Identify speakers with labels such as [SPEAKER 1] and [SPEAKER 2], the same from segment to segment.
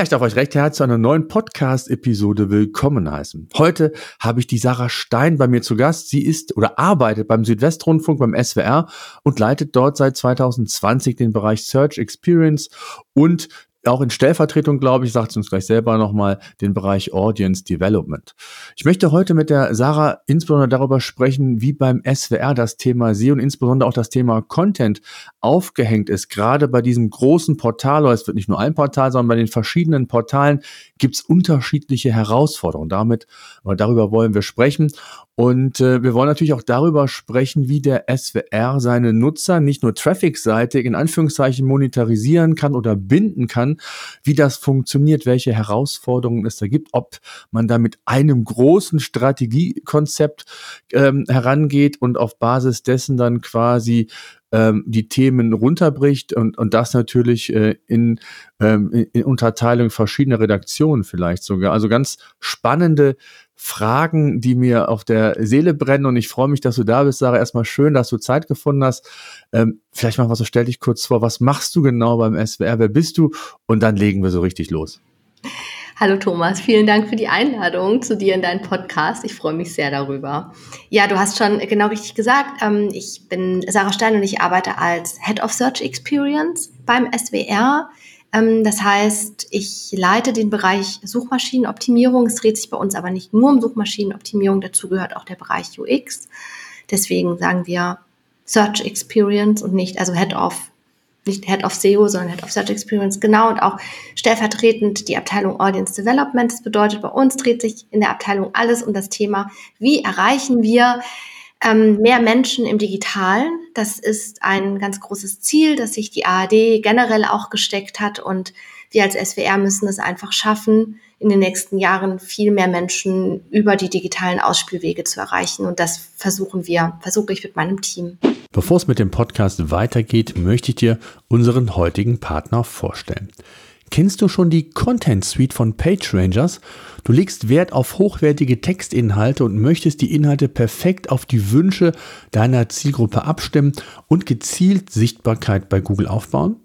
[SPEAKER 1] Ja, ich darf euch recht herzlich zu einer neuen Podcast-Episode willkommen heißen. Heute habe ich die Sarah Stein bei mir zu Gast. Sie ist oder arbeitet beim Südwestrundfunk, beim SWR und leitet dort seit 2020 den Bereich Search Experience und auch in Stellvertretung, glaube ich, sagt sie uns gleich selber nochmal, den Bereich Audience Development. Ich möchte heute mit der Sarah insbesondere darüber sprechen, wie beim SWR das Thema SEO und insbesondere auch das Thema Content aufgehängt ist. Gerade bei diesem großen Portal, oder es wird nicht nur ein Portal, sondern bei den verschiedenen Portalen gibt es unterschiedliche Herausforderungen. Damit oder darüber wollen wir sprechen. Und äh, wir wollen natürlich auch darüber sprechen, wie der SWR seine Nutzer nicht nur traffic-seitig in Anführungszeichen monetarisieren kann oder binden kann, wie das funktioniert, welche Herausforderungen es da gibt, ob man da mit einem großen Strategiekonzept ähm, herangeht und auf Basis dessen dann quasi ähm, die Themen runterbricht und, und das natürlich äh, in, ähm, in Unterteilung verschiedener Redaktionen vielleicht sogar. Also ganz spannende Fragen, die mir auf der Seele brennen und ich freue mich, dass du da bist, Sarah. Erstmal schön, dass du Zeit gefunden hast. Ähm, vielleicht machen wir so, stell dich kurz vor, was machst du genau beim SWR, wer bist du? Und dann legen wir so richtig los.
[SPEAKER 2] Hallo Thomas, vielen Dank für die Einladung zu dir in deinen Podcast. Ich freue mich sehr darüber. Ja, du hast schon genau richtig gesagt. Ähm, ich bin Sarah Stein und ich arbeite als Head of Search Experience beim SWR. Ähm, das heißt, ich leite den Bereich Suchmaschinenoptimierung. Es dreht sich bei uns aber nicht nur um Suchmaschinenoptimierung, dazu gehört auch der Bereich UX. Deswegen sagen wir Search Experience und nicht, also Head of, nicht Head of SEO, sondern Head of Search Experience, genau, und auch stellvertretend die Abteilung Audience Development. Das bedeutet, bei uns dreht sich in der Abteilung alles um das Thema, wie erreichen wir ähm, mehr Menschen im Digitalen. Das ist ein ganz großes Ziel, das sich die ARD generell auch gesteckt hat. Und wir als SWR müssen es einfach schaffen, in den nächsten Jahren viel mehr Menschen über die digitalen Ausspielwege zu erreichen. Und das versuchen wir, versuche ich mit meinem Team.
[SPEAKER 1] Bevor es mit dem Podcast weitergeht, möchte ich dir unseren heutigen Partner vorstellen. Kennst du schon die Content Suite von PageRangers? Du legst Wert auf hochwertige Textinhalte und möchtest die Inhalte perfekt auf die Wünsche deiner Zielgruppe abstimmen und gezielt Sichtbarkeit bei Google aufbauen?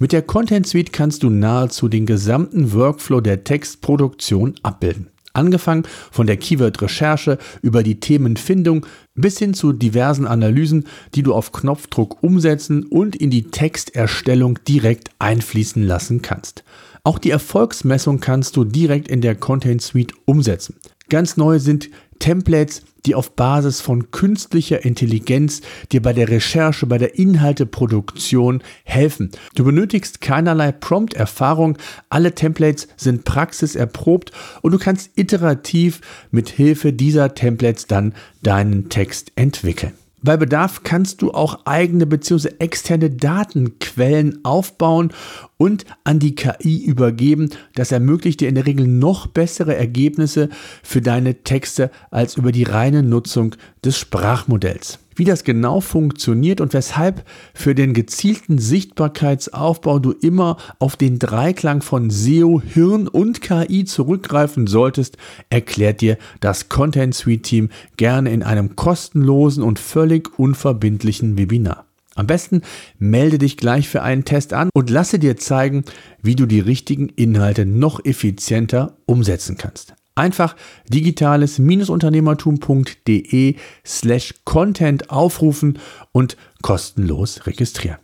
[SPEAKER 1] Mit der Content Suite kannst du nahezu den gesamten Workflow der Textproduktion abbilden. Angefangen von der Keyword-Recherche über die Themenfindung bis hin zu diversen Analysen, die du auf Knopfdruck umsetzen und in die Texterstellung direkt einfließen lassen kannst. Auch die Erfolgsmessung kannst du direkt in der Content Suite umsetzen. Ganz neu sind Templates, die auf Basis von künstlicher Intelligenz dir bei der Recherche, bei der Inhalteproduktion helfen. Du benötigst keinerlei Prompt-Erfahrung, alle Templates sind praxiserprobt und du kannst iterativ mit Hilfe dieser Templates dann deinen Text entwickeln. Bei Bedarf kannst du auch eigene bzw. externe Datenquellen aufbauen und an die KI übergeben. Das ermöglicht dir in der Regel noch bessere Ergebnisse für deine Texte als über die reine Nutzung des Sprachmodells wie das genau funktioniert und weshalb für den gezielten Sichtbarkeitsaufbau du immer auf den Dreiklang von SEO, Hirn und KI zurückgreifen solltest, erklärt dir das Content Suite Team gerne in einem kostenlosen und völlig unverbindlichen Webinar. Am besten melde dich gleich für einen Test an und lasse dir zeigen, wie du die richtigen Inhalte noch effizienter umsetzen kannst. Einfach digitales-unternehmertum.de slash Content aufrufen und kostenlos registrieren.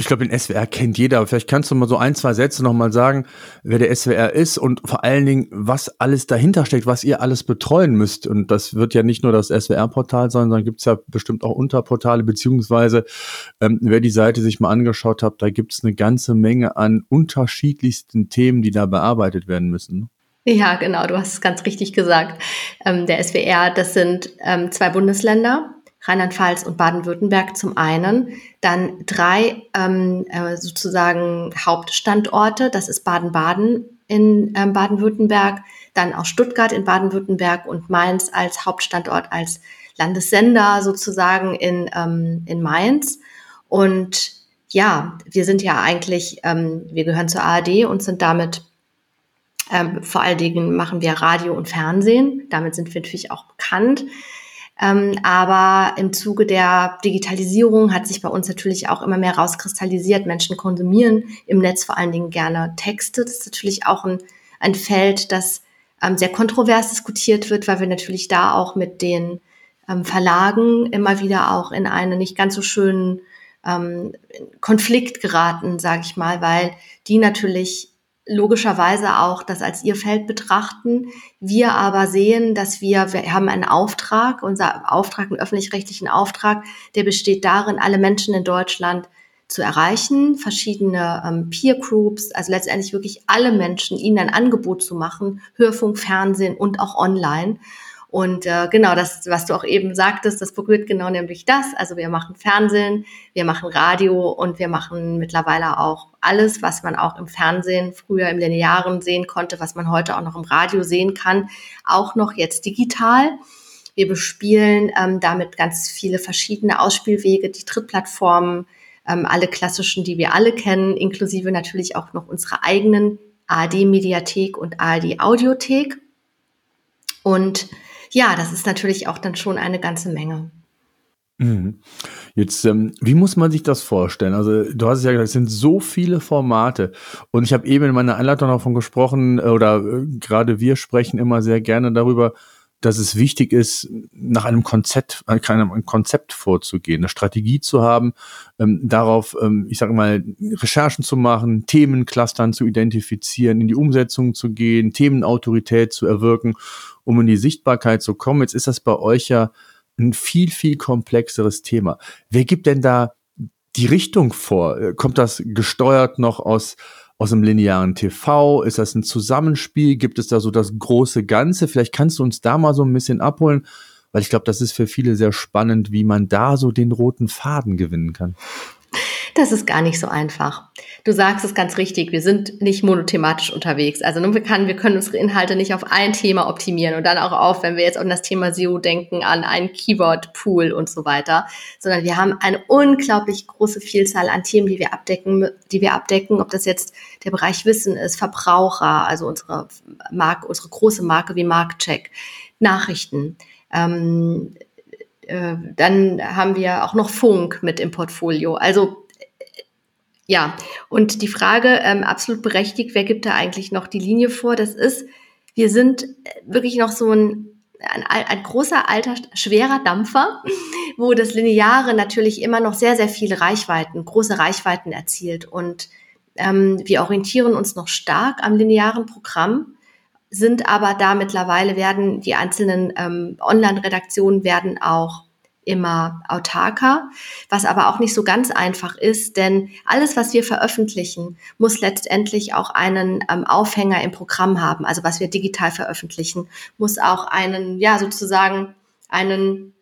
[SPEAKER 1] Ich glaube, den SWR kennt jeder, aber vielleicht kannst du mal so ein, zwei Sätze nochmal sagen, wer der SWR ist und vor allen Dingen, was alles dahinter steckt, was ihr alles betreuen müsst. Und das wird ja nicht nur das SWR-Portal sein, sondern gibt es ja bestimmt auch Unterportale, beziehungsweise ähm, wer die Seite sich mal angeschaut hat, da gibt es eine ganze Menge an unterschiedlichsten Themen, die da bearbeitet werden müssen.
[SPEAKER 2] Ja, genau, du hast es ganz richtig gesagt. Ähm, der SWR, das sind ähm, zwei Bundesländer, Rheinland-Pfalz und Baden-Württemberg zum einen, dann drei ähm, äh, sozusagen Hauptstandorte, das ist Baden-Baden, in ähm, Baden-Württemberg, dann auch Stuttgart in Baden-Württemberg und Mainz als Hauptstandort, als Landessender sozusagen in, ähm, in Mainz. Und ja, wir sind ja eigentlich, ähm, wir gehören zur ARD und sind damit ähm, vor allen Dingen machen wir Radio und Fernsehen. Damit sind wir natürlich auch bekannt. Ähm, aber im Zuge der Digitalisierung hat sich bei uns natürlich auch immer mehr rauskristallisiert. Menschen konsumieren im Netz vor allen Dingen gerne Texte. Das ist natürlich auch ein, ein Feld, das ähm, sehr kontrovers diskutiert wird, weil wir natürlich da auch mit den ähm, Verlagen immer wieder auch in einen nicht ganz so schönen ähm, Konflikt geraten, sage ich mal, weil die natürlich logischerweise auch das als ihr Feld betrachten. Wir aber sehen, dass wir, wir haben einen Auftrag, unser Auftrag, einen öffentlich-rechtlichen Auftrag, der besteht darin, alle Menschen in Deutschland zu erreichen, verschiedene ähm, Peer Groups, also letztendlich wirklich alle Menschen, ihnen ein Angebot zu machen, Hörfunk, Fernsehen und auch online. Und äh, genau das, was du auch eben sagtest, das berührt genau nämlich das. Also wir machen Fernsehen, wir machen Radio und wir machen mittlerweile auch alles, was man auch im Fernsehen früher im Linearen sehen konnte, was man heute auch noch im Radio sehen kann, auch noch jetzt digital. Wir bespielen ähm, damit ganz viele verschiedene Ausspielwege, die Trittplattformen, ähm, alle klassischen, die wir alle kennen, inklusive natürlich auch noch unsere eigenen ARD-Mediathek und ARD-Audiothek. Und ja, das ist natürlich auch dann schon eine ganze Menge.
[SPEAKER 1] Mhm. Jetzt, ähm, wie muss man sich das vorstellen? Also, du hast es ja gesagt, es sind so viele Formate. Und ich habe eben in meiner Einleitung davon gesprochen, äh, oder äh, gerade wir sprechen immer sehr gerne darüber, dass es wichtig ist, nach einem Konzept, einem Konzept vorzugehen, eine Strategie zu haben, ähm, darauf, ähm, ich sage mal, Recherchen zu machen, Themenclustern zu identifizieren, in die Umsetzung zu gehen, Themenautorität zu erwirken um in die Sichtbarkeit zu kommen. Jetzt ist das bei euch ja ein viel, viel komplexeres Thema. Wer gibt denn da die Richtung vor? Kommt das gesteuert noch aus, aus dem linearen TV? Ist das ein Zusammenspiel? Gibt es da so das große Ganze? Vielleicht kannst du uns da mal so ein bisschen abholen, weil ich glaube, das ist für viele sehr spannend, wie man da so den roten Faden gewinnen kann.
[SPEAKER 2] Das ist gar nicht so einfach. Du sagst es ganz richtig, wir sind nicht monothematisch unterwegs. Also wir, kann, wir können unsere Inhalte nicht auf ein Thema optimieren und dann auch auf, wenn wir jetzt an das Thema SEO denken, an einen Keyword-Pool und so weiter, sondern wir haben eine unglaublich große Vielzahl an Themen, die wir abdecken, die wir abdecken, ob das jetzt der Bereich Wissen ist, Verbraucher, also unsere Marke, unsere große Marke wie Marktcheck, Nachrichten, ähm, äh, dann haben wir auch noch Funk mit im Portfolio. Also ja, und die Frage, ähm, absolut berechtigt, wer gibt da eigentlich noch die Linie vor? Das ist, wir sind wirklich noch so ein, ein, ein großer, alter, schwerer Dampfer, wo das Lineare natürlich immer noch sehr, sehr viele Reichweiten, große Reichweiten erzielt. Und ähm, wir orientieren uns noch stark am linearen Programm, sind aber da mittlerweile werden die einzelnen ähm, Online-Redaktionen werden auch immer autarker, was aber auch nicht so ganz einfach ist, denn alles, was wir veröffentlichen, muss letztendlich auch einen ähm, Aufhänger im Programm haben. Also was wir digital veröffentlichen, muss auch einen, ja, sozusagen einen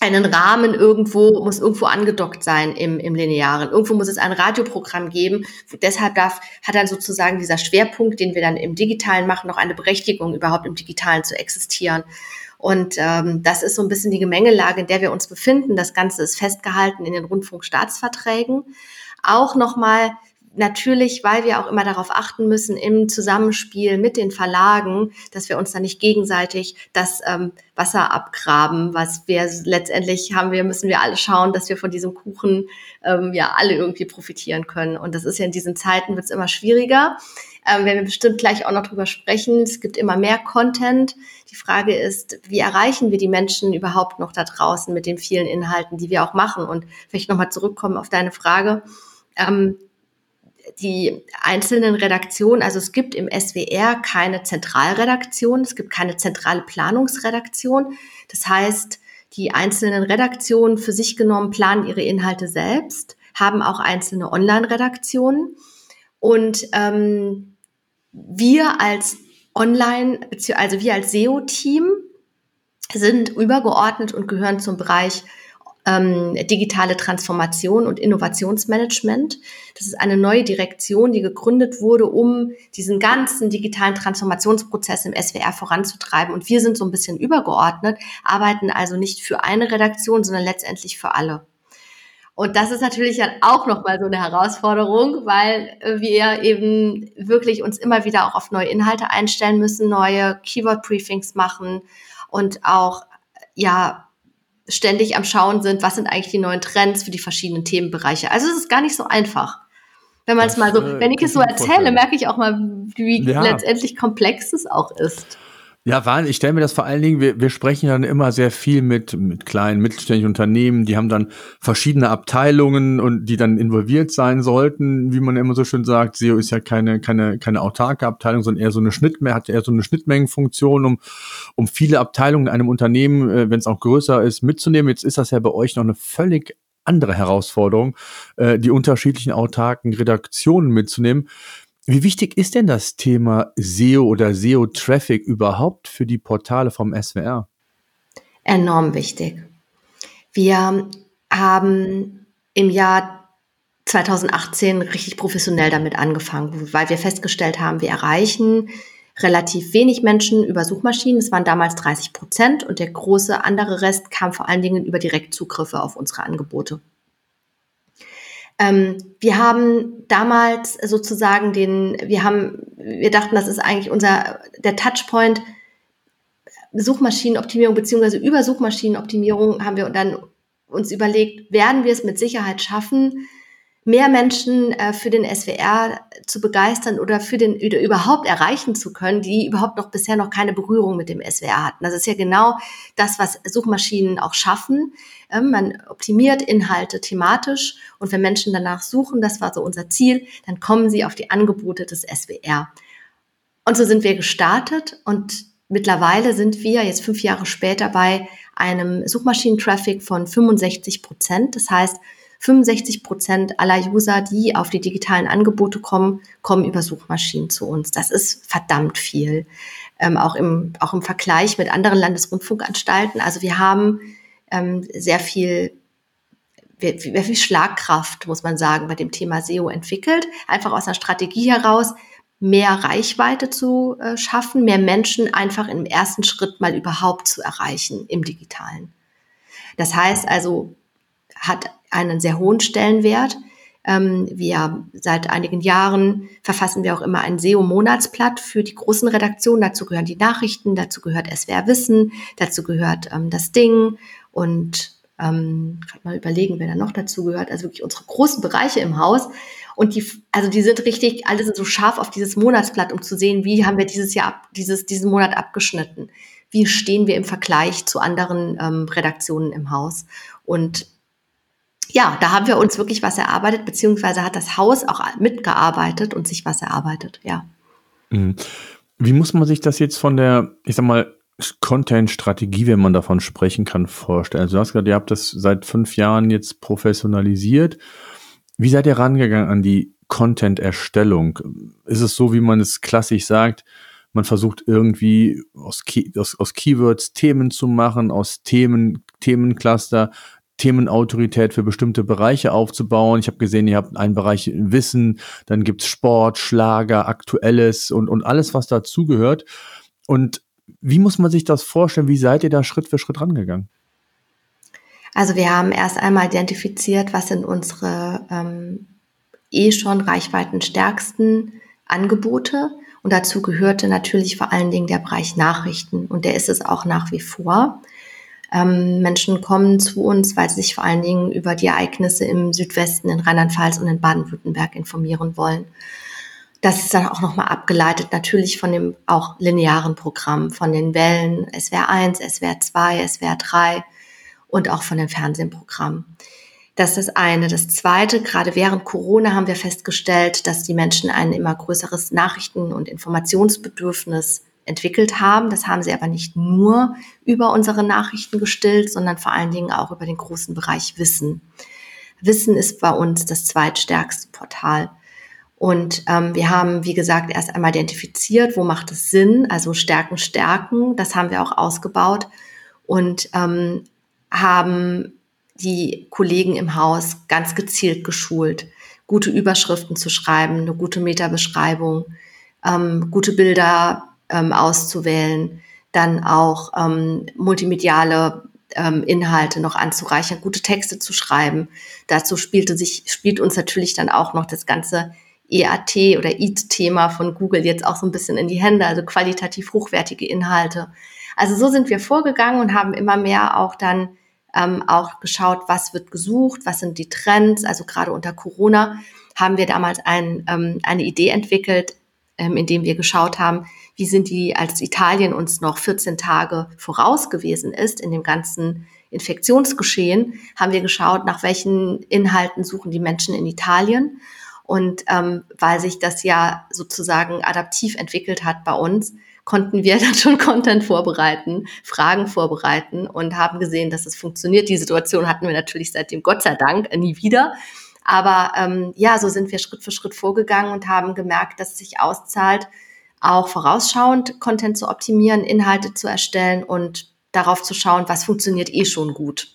[SPEAKER 2] einen Rahmen irgendwo, muss irgendwo angedockt sein im, im Linearen. Irgendwo muss es ein Radioprogramm geben. Deshalb darf, hat dann sozusagen dieser Schwerpunkt, den wir dann im Digitalen machen, noch eine Berechtigung, überhaupt im Digitalen zu existieren. Und ähm, das ist so ein bisschen die Gemengelage, in der wir uns befinden. Das Ganze ist festgehalten in den Rundfunkstaatsverträgen. Auch nochmal natürlich, weil wir auch immer darauf achten müssen im Zusammenspiel mit den Verlagen, dass wir uns da nicht gegenseitig das ähm, Wasser abgraben, was wir letztendlich haben wir, müssen wir alle schauen, dass wir von diesem Kuchen ähm, ja alle irgendwie profitieren können. Und das ist ja in diesen Zeiten wird es immer schwieriger. Ähm, werden wir bestimmt gleich auch noch drüber sprechen. Es gibt immer mehr Content. Die Frage ist, wie erreichen wir die Menschen überhaupt noch da draußen mit den vielen Inhalten, die wir auch machen? Und vielleicht nochmal zurückkommen auf deine Frage. Ähm, die einzelnen Redaktionen, also es gibt im SWR keine Zentralredaktion, es gibt keine zentrale Planungsredaktion. Das heißt, die einzelnen Redaktionen für sich genommen planen ihre Inhalte selbst, haben auch einzelne Online-Redaktionen. Und ähm, wir als Online, also wir als SEO-Team sind übergeordnet und gehören zum Bereich ähm, digitale Transformation und Innovationsmanagement. Das ist eine neue Direktion, die gegründet wurde, um diesen ganzen digitalen Transformationsprozess im SWR voranzutreiben. Und wir sind so ein bisschen übergeordnet, arbeiten also nicht für eine Redaktion, sondern letztendlich für alle. Und das ist natürlich dann auch nochmal so eine Herausforderung, weil wir eben wirklich uns immer wieder auch auf neue Inhalte einstellen müssen, neue Keyword-Briefings machen und auch, ja, ständig am Schauen sind, was sind eigentlich die neuen Trends für die verschiedenen Themenbereiche. Also es ist gar nicht so einfach. Wenn man es mal so, äh, wenn ich es so erzähle, merke ich auch mal, wie ja. letztendlich komplex es auch ist.
[SPEAKER 1] Ja, Wahnsinn. Ich stelle mir das vor allen Dingen, wir, wir sprechen dann immer sehr viel mit, mit kleinen, mittelständischen Unternehmen, die haben dann verschiedene Abteilungen und die dann involviert sein sollten, wie man immer so schön sagt. SEO ist ja keine, keine, keine autarke Abteilung, sondern eher so eine Schnittmenge, hat eher so eine Schnittmengenfunktion, um, um viele Abteilungen in einem Unternehmen, äh, wenn es auch größer ist, mitzunehmen. Jetzt ist das ja bei euch noch eine völlig andere Herausforderung, äh, die unterschiedlichen autarken Redaktionen mitzunehmen. Wie wichtig ist denn das Thema SEO oder SEO-Traffic überhaupt für die Portale vom SWR?
[SPEAKER 2] Enorm wichtig. Wir haben im Jahr 2018 richtig professionell damit angefangen, weil wir festgestellt haben, wir erreichen relativ wenig Menschen über Suchmaschinen. Es waren damals 30 Prozent und der große andere Rest kam vor allen Dingen über Direktzugriffe auf unsere Angebote. Ähm, wir haben damals sozusagen den, wir haben, wir dachten, das ist eigentlich unser, der Touchpoint Suchmaschinenoptimierung beziehungsweise über Suchmaschinenoptimierung haben wir dann uns überlegt, werden wir es mit Sicherheit schaffen, mehr Menschen äh, für den SWR zu begeistern oder für den oder überhaupt erreichen zu können, die überhaupt noch bisher noch keine Berührung mit dem SWR hatten. Das ist ja genau das, was Suchmaschinen auch schaffen. Ähm, man optimiert Inhalte thematisch und wenn Menschen danach suchen, das war so unser Ziel, dann kommen sie auf die Angebote des SWR. Und so sind wir gestartet und mittlerweile sind wir jetzt fünf Jahre später bei einem Suchmaschinentraffic von 65 Prozent. Das heißt, 65 Prozent aller User, die auf die digitalen Angebote kommen, kommen über Suchmaschinen zu uns. Das ist verdammt viel. Ähm, auch, im, auch im Vergleich mit anderen Landesrundfunkanstalten. Also wir haben ähm, sehr viel sehr viel Schlagkraft, muss man sagen, bei dem Thema SEO entwickelt. Einfach aus einer Strategie heraus, mehr Reichweite zu äh, schaffen, mehr Menschen einfach im ersten Schritt mal überhaupt zu erreichen im digitalen. Das heißt also, hat einen sehr hohen Stellenwert. Ähm, wir seit einigen Jahren verfassen wir auch immer ein SEO-Monatsblatt für die großen Redaktionen. Dazu gehören die Nachrichten, dazu gehört SWR Wissen, dazu gehört ähm, das Ding und ähm, mal überlegen, wer da noch dazu gehört. Also wirklich unsere großen Bereiche im Haus. Und die, also die sind richtig, alle sind so scharf auf dieses Monatsblatt, um zu sehen, wie haben wir dieses Jahr, dieses, diesen Monat abgeschnitten. Wie stehen wir im Vergleich zu anderen ähm, Redaktionen im Haus? Und ja, da haben wir uns wirklich was erarbeitet, beziehungsweise hat das Haus auch mitgearbeitet und sich was erarbeitet, ja.
[SPEAKER 1] Mhm. Wie muss man sich das jetzt von der, ich sag mal, Content-Strategie, wenn man davon sprechen kann, vorstellen? Also du hast gesagt, ihr habt das seit fünf Jahren jetzt professionalisiert. Wie seid ihr rangegangen an die Content-Erstellung? Ist es so, wie man es klassisch sagt, man versucht irgendwie aus, Key aus, aus Keywords Themen zu machen, aus Themen, Themencluster Themenautorität für bestimmte Bereiche aufzubauen. Ich habe gesehen, ihr habt einen Bereich Wissen, dann gibt's Sport, Schlager, Aktuelles und, und alles, was dazugehört. Und wie muss man sich das vorstellen? Wie seid ihr da Schritt für Schritt rangegangen?
[SPEAKER 2] Also wir haben erst einmal identifiziert, was sind unsere ähm, eh schon reichweitenstärksten Angebote. Und dazu gehörte natürlich vor allen Dingen der Bereich Nachrichten. Und der ist es auch nach wie vor. Ähm, Menschen kommen zu uns, weil sie sich vor allen Dingen über die Ereignisse im Südwesten, in Rheinland-Pfalz und in Baden-Württemberg informieren wollen. Das ist dann auch nochmal abgeleitet natürlich von dem auch linearen Programm, von den Wellen SWR 1, SWR 2, SWR 3 und auch von dem Fernsehprogramm. Das ist das eine. Das zweite, gerade während Corona haben wir festgestellt, dass die Menschen ein immer größeres Nachrichten- und Informationsbedürfnis entwickelt haben. Das haben sie aber nicht nur über unsere Nachrichten gestillt, sondern vor allen Dingen auch über den großen Bereich Wissen. Wissen ist bei uns das zweitstärkste Portal. Und ähm, wir haben, wie gesagt, erst einmal identifiziert, wo macht es Sinn, also Stärken, Stärken. Das haben wir auch ausgebaut und ähm, haben die Kollegen im Haus ganz gezielt geschult, gute Überschriften zu schreiben, eine gute Metabeschreibung, ähm, gute Bilder ähm, auszuwählen, dann auch ähm, multimediale ähm, Inhalte noch anzureichern, gute Texte zu schreiben. Dazu spielte sich, spielt uns natürlich dann auch noch das ganze EAT oder EAT-Thema von Google jetzt auch so ein bisschen in die Hände, also qualitativ hochwertige Inhalte. Also so sind wir vorgegangen und haben immer mehr auch dann ähm, auch geschaut, was wird gesucht, was sind die Trends. Also gerade unter Corona haben wir damals ein, ähm, eine Idee entwickelt, ähm, indem wir geschaut haben, wie sind die, als Italien uns noch 14 Tage voraus gewesen ist in dem ganzen Infektionsgeschehen, haben wir geschaut, nach welchen Inhalten suchen die Menschen in Italien. Und ähm, weil sich das ja sozusagen adaptiv entwickelt hat bei uns, konnten wir dann schon Content vorbereiten, Fragen vorbereiten und haben gesehen, dass es funktioniert. Die Situation hatten wir natürlich seitdem Gott sei Dank nie wieder. Aber ähm, ja, so sind wir Schritt für Schritt vorgegangen und haben gemerkt, dass es sich auszahlt, auch vorausschauend Content zu optimieren, Inhalte zu erstellen und darauf zu schauen, was funktioniert eh schon gut.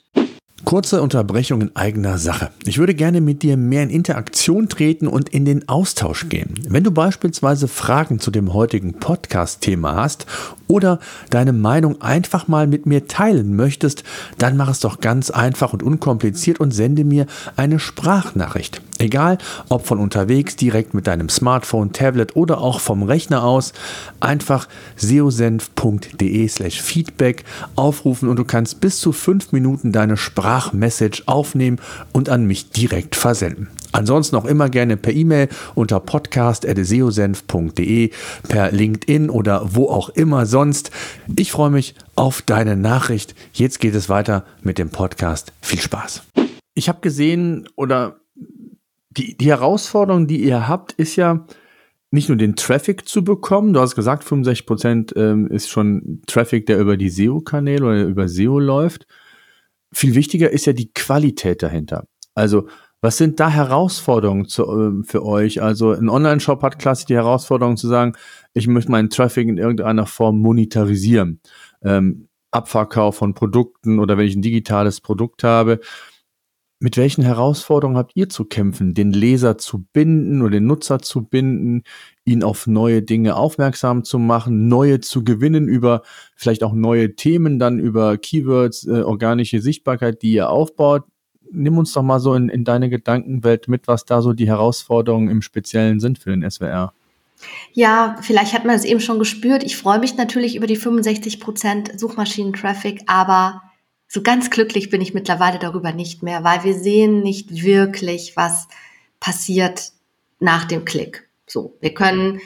[SPEAKER 1] Kurze Unterbrechung in eigener Sache. Ich würde gerne mit dir mehr in Interaktion treten und in den Austausch gehen. Wenn du beispielsweise Fragen zu dem heutigen Podcast-Thema hast oder deine Meinung einfach mal mit mir teilen möchtest, dann mach es doch ganz einfach und unkompliziert und sende mir eine Sprachnachricht. Egal, ob von unterwegs, direkt mit deinem Smartphone, Tablet oder auch vom Rechner aus, einfach seosenf.de slash feedback aufrufen und du kannst bis zu fünf Minuten deine Sprachmessage aufnehmen und an mich direkt versenden. Ansonsten auch immer gerne per E-Mail unter podcast.seosenf.de, per LinkedIn oder wo auch immer sonst. Ich freue mich auf deine Nachricht. Jetzt geht es weiter mit dem Podcast. Viel Spaß. Ich habe gesehen oder die, die Herausforderung, die ihr habt, ist ja nicht nur den Traffic zu bekommen. Du hast gesagt, 65 Prozent ähm, ist schon Traffic, der über die SEO-Kanäle oder über SEO läuft. Viel wichtiger ist ja die Qualität dahinter. Also, was sind da Herausforderungen zu, äh, für euch? Also, ein Online-Shop hat klassisch die Herausforderung zu sagen, ich möchte meinen Traffic in irgendeiner Form monetarisieren. Ähm, Abverkauf von Produkten oder wenn ich ein digitales Produkt habe, mit welchen Herausforderungen habt ihr zu kämpfen, den Leser zu binden oder den Nutzer zu binden, ihn auf neue Dinge aufmerksam zu machen, neue zu gewinnen über vielleicht auch neue Themen, dann über Keywords, äh, organische Sichtbarkeit, die ihr aufbaut? Nimm uns doch mal so in, in deine Gedankenwelt mit, was da so die Herausforderungen im Speziellen sind für den SWR.
[SPEAKER 2] Ja, vielleicht hat man es eben schon gespürt. Ich freue mich natürlich über die 65 Prozent Suchmaschinen-Traffic, aber so ganz glücklich bin ich mittlerweile darüber nicht mehr, weil wir sehen nicht wirklich, was passiert nach dem Klick. So, wir können,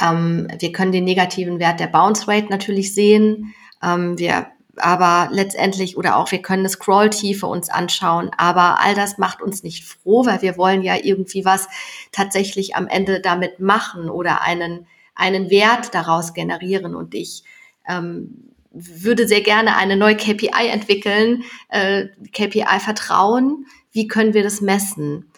[SPEAKER 2] ähm, wir können den negativen Wert der Bounce Rate natürlich sehen. Ähm, wir aber letztendlich oder auch wir können eine Scrolltiefe uns anschauen, aber all das macht uns nicht froh, weil wir wollen ja irgendwie was tatsächlich am Ende damit machen oder einen einen Wert daraus generieren und ich ähm, würde sehr gerne eine neue KPI entwickeln, äh, KPI Vertrauen. Wie können wir das messen?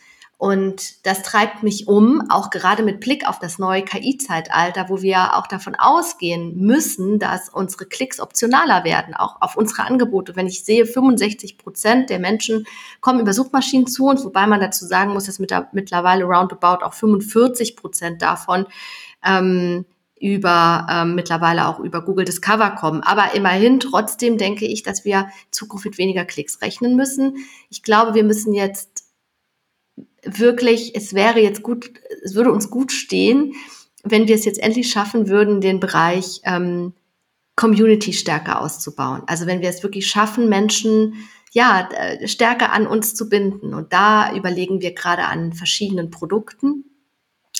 [SPEAKER 2] Und das treibt mich um, auch gerade mit Blick auf das neue KI-Zeitalter, wo wir auch davon ausgehen müssen, dass unsere Klicks optionaler werden, auch auf unsere Angebote. Wenn ich sehe, 65 Prozent der Menschen kommen über Suchmaschinen zu uns, wobei man dazu sagen muss, dass mittlerweile roundabout auch 45 Prozent davon ähm, über ähm, mittlerweile auch über Google Discover kommen. Aber immerhin trotzdem denke ich, dass wir Zukunft mit weniger Klicks rechnen müssen. Ich glaube, wir müssen jetzt wirklich, es wäre jetzt gut, es würde uns gut stehen, wenn wir es jetzt endlich schaffen würden, den Bereich ähm, Community stärker auszubauen. Also wenn wir es wirklich schaffen, Menschen ja äh, stärker an uns zu binden. Und da überlegen wir gerade an verschiedenen Produkten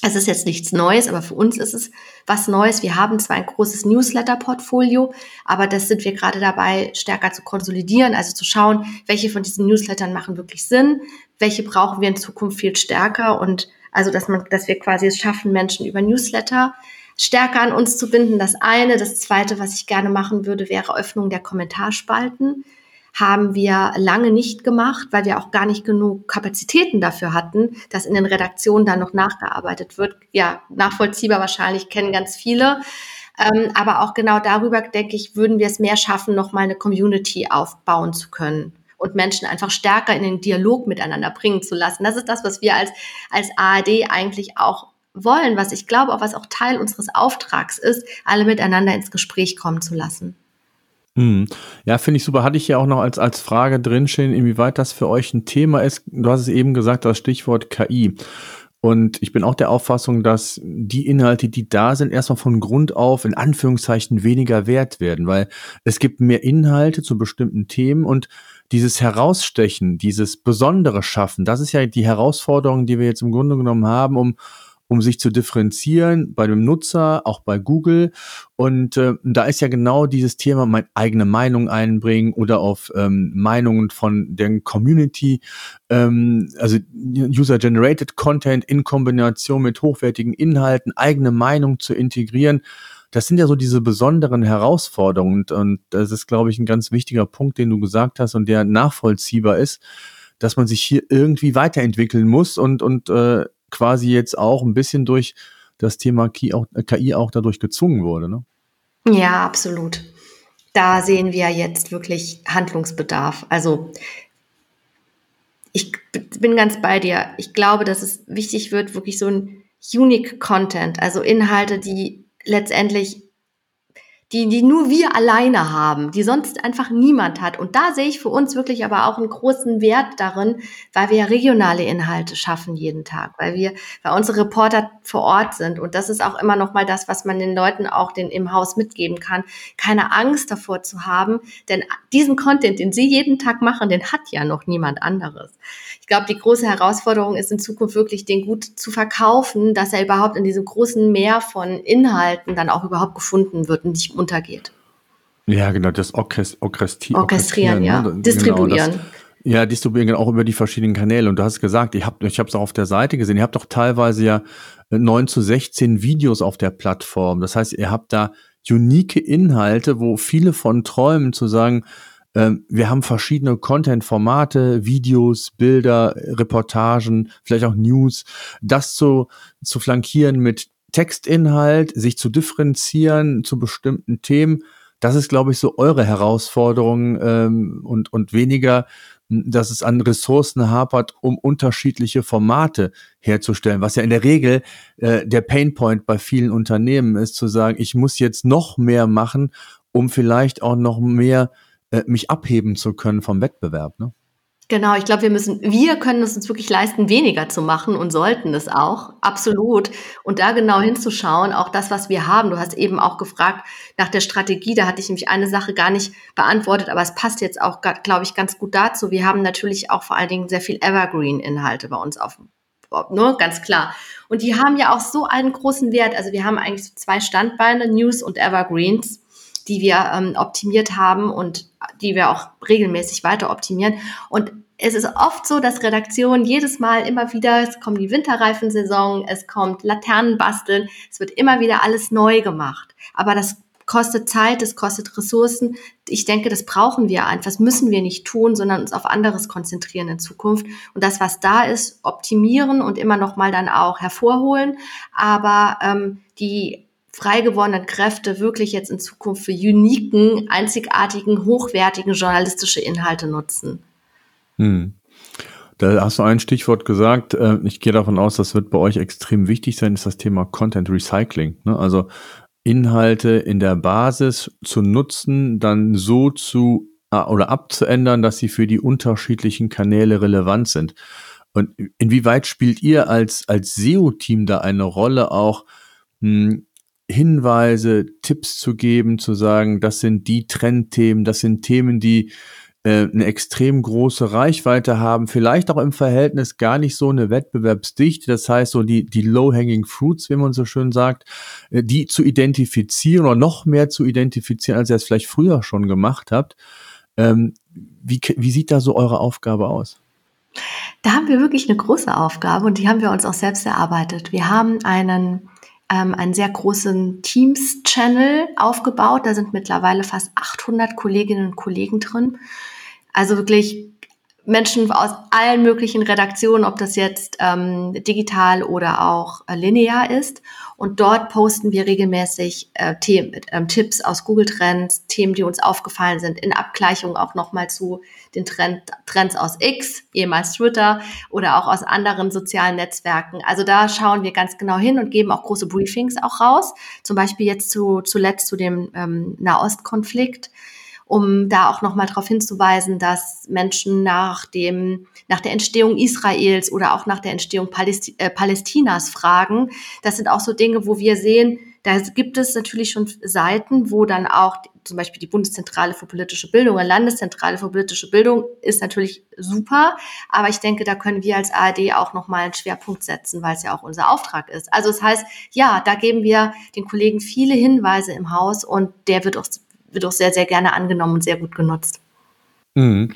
[SPEAKER 2] es ist jetzt nichts Neues, aber für uns ist es was Neues. Wir haben zwar ein großes Newsletter-Portfolio, aber das sind wir gerade dabei, stärker zu konsolidieren, also zu schauen, welche von diesen Newslettern machen wirklich Sinn, welche brauchen wir in Zukunft viel stärker und also, dass man, dass wir quasi es schaffen, Menschen über Newsletter stärker an uns zu binden. Das eine. Das zweite, was ich gerne machen würde, wäre Öffnung der Kommentarspalten haben wir lange nicht gemacht, weil wir auch gar nicht genug Kapazitäten dafür hatten, dass in den Redaktionen dann noch nachgearbeitet wird. Ja, nachvollziehbar wahrscheinlich kennen ganz viele. Ähm, aber auch genau darüber, denke ich, würden wir es mehr schaffen, noch mal eine Community aufbauen zu können und Menschen einfach stärker in den Dialog miteinander bringen zu lassen. Das ist das, was wir als, als ARD eigentlich auch wollen, was ich glaube, auch was auch Teil unseres Auftrags ist, alle miteinander ins Gespräch kommen zu lassen.
[SPEAKER 1] Hm. Ja, finde ich super. Hatte ich ja auch noch als, als Frage drinstehen, inwieweit das für euch ein Thema ist. Du hast es eben gesagt, das Stichwort KI. Und ich bin auch der Auffassung, dass die Inhalte, die da sind, erstmal von Grund auf in Anführungszeichen weniger wert werden, weil es gibt mehr Inhalte zu bestimmten Themen und dieses Herausstechen, dieses besondere Schaffen, das ist ja die Herausforderung, die wir jetzt im Grunde genommen haben, um um sich zu differenzieren bei dem Nutzer, auch bei Google. Und äh, da ist ja genau dieses Thema, meine eigene Meinung einbringen oder auf ähm, Meinungen von der Community, ähm, also User-Generated Content in Kombination mit hochwertigen Inhalten, eigene Meinung zu integrieren. Das sind ja so diese besonderen Herausforderungen und, und das ist, glaube ich, ein ganz wichtiger Punkt, den du gesagt hast und der nachvollziehbar ist, dass man sich hier irgendwie weiterentwickeln muss und, und äh, quasi jetzt auch ein bisschen durch das Thema KI auch, KI auch dadurch gezwungen wurde. Ne?
[SPEAKER 2] Ja, absolut. Da sehen wir jetzt wirklich Handlungsbedarf. Also ich bin ganz bei dir. Ich glaube, dass es wichtig wird, wirklich so ein Unique Content, also Inhalte, die letztendlich die, die nur wir alleine haben, die sonst einfach niemand hat. Und da sehe ich für uns wirklich aber auch einen großen Wert darin, weil wir ja regionale Inhalte schaffen jeden Tag, weil wir, weil unsere Reporter vor Ort sind. Und das ist auch immer noch mal das, was man den Leuten auch den, im Haus mitgeben kann. Keine Angst davor zu haben, denn diesen Content, den sie jeden Tag machen, den hat ja noch niemand anderes. Ich glaube, die große Herausforderung ist in Zukunft wirklich, den gut zu verkaufen, dass er überhaupt in diesem großen Meer von Inhalten dann auch überhaupt gefunden wird und nicht untergeht.
[SPEAKER 1] Ja, genau, das Orchest Orchestri
[SPEAKER 2] Orchestrieren, ja. Ne? Distribuieren. Genau, das,
[SPEAKER 1] ja, distribuieren auch über die verschiedenen Kanäle. Und du hast gesagt, ich habe ich es auch auf der Seite gesehen, ihr habt doch teilweise ja 9 zu 16 Videos auf der Plattform. Das heißt, ihr habt da unique Inhalte, wo viele von träumen zu sagen, äh, wir haben verschiedene Content-Formate, Videos, Bilder, Reportagen, vielleicht auch News. Das zu, zu flankieren mit Textinhalt, sich zu differenzieren zu bestimmten Themen, das ist, glaube ich, so eure Herausforderung ähm, und, und weniger, dass es an Ressourcen hapert, um unterschiedliche Formate herzustellen. Was ja in der Regel äh, der Painpoint bei vielen Unternehmen ist, zu sagen, ich muss jetzt noch mehr machen, um vielleicht auch noch mehr äh, mich abheben zu können vom Wettbewerb. Ne?
[SPEAKER 2] Genau, ich glaube, wir müssen, wir können es uns wirklich leisten, weniger zu machen und sollten es auch, absolut. Und da genau hinzuschauen, auch das, was wir haben. Du hast eben auch gefragt nach der Strategie, da hatte ich nämlich eine Sache gar nicht beantwortet, aber es passt jetzt auch, glaube ich, ganz gut dazu. Wir haben natürlich auch vor allen Dingen sehr viel Evergreen-Inhalte bei uns auf ne, ganz klar. Und die haben ja auch so einen großen Wert. Also wir haben eigentlich so zwei Standbeine, News und Evergreens die wir ähm, optimiert haben und die wir auch regelmäßig weiter optimieren. Und es ist oft so, dass Redaktionen jedes Mal immer wieder, es kommt die Winterreifensaison, es kommt Laternenbasteln, es wird immer wieder alles neu gemacht. Aber das kostet Zeit, es kostet Ressourcen. Ich denke, das brauchen wir einfach. Das müssen wir nicht tun, sondern uns auf anderes konzentrieren in Zukunft. Und das, was da ist, optimieren und immer noch mal dann auch hervorholen. Aber ähm, die frei gewordenen Kräfte wirklich jetzt in Zukunft für uniken, einzigartigen, hochwertigen journalistische Inhalte nutzen.
[SPEAKER 1] Hm. Da hast du ein Stichwort gesagt. Äh, ich gehe davon aus, das wird bei euch extrem wichtig sein, ist das Thema Content Recycling. Ne? Also Inhalte in der Basis zu nutzen, dann so zu äh, oder abzuändern, dass sie für die unterschiedlichen Kanäle relevant sind. Und inwieweit spielt ihr als, als SEO-Team da eine Rolle auch, hm, Hinweise, Tipps zu geben, zu sagen, das sind die Trendthemen, das sind Themen, die äh, eine extrem große Reichweite haben, vielleicht auch im Verhältnis gar nicht so eine Wettbewerbsdichte, das heißt so die, die Low-Hanging Fruits, wie man so schön sagt, äh, die zu identifizieren oder noch mehr zu identifizieren, als ihr es vielleicht früher schon gemacht habt. Ähm, wie, wie sieht da so eure Aufgabe aus?
[SPEAKER 2] Da haben wir wirklich eine große Aufgabe und die haben wir uns auch selbst erarbeitet. Wir haben einen ähm, einen sehr großen Teams-Channel aufgebaut. Da sind mittlerweile fast 800 Kolleginnen und Kollegen drin. Also wirklich Menschen aus allen möglichen Redaktionen, ob das jetzt ähm, digital oder auch äh, linear ist. Und dort posten wir regelmäßig äh, Themen, äh, Tipps aus Google Trends, Themen, die uns aufgefallen sind, in Abgleichung auch nochmal zu den Trend, Trends aus X, ehemals Twitter oder auch aus anderen sozialen Netzwerken. Also da schauen wir ganz genau hin und geben auch große Briefings auch raus. Zum Beispiel jetzt zu, zuletzt zu dem ähm, Nahostkonflikt um da auch nochmal darauf hinzuweisen, dass Menschen nach dem, nach der Entstehung Israels oder auch nach der Entstehung Palästi äh, Palästinas fragen. Das sind auch so Dinge, wo wir sehen, da gibt es natürlich schon Seiten, wo dann auch zum Beispiel die Bundeszentrale für politische Bildung oder Landeszentrale für politische Bildung ist natürlich super, aber ich denke, da können wir als ARD auch nochmal einen Schwerpunkt setzen, weil es ja auch unser Auftrag ist. Also das heißt, ja, da geben wir den Kollegen viele Hinweise im Haus und der wird auch wird auch sehr, sehr gerne angenommen und sehr gut genutzt.
[SPEAKER 1] Mhm.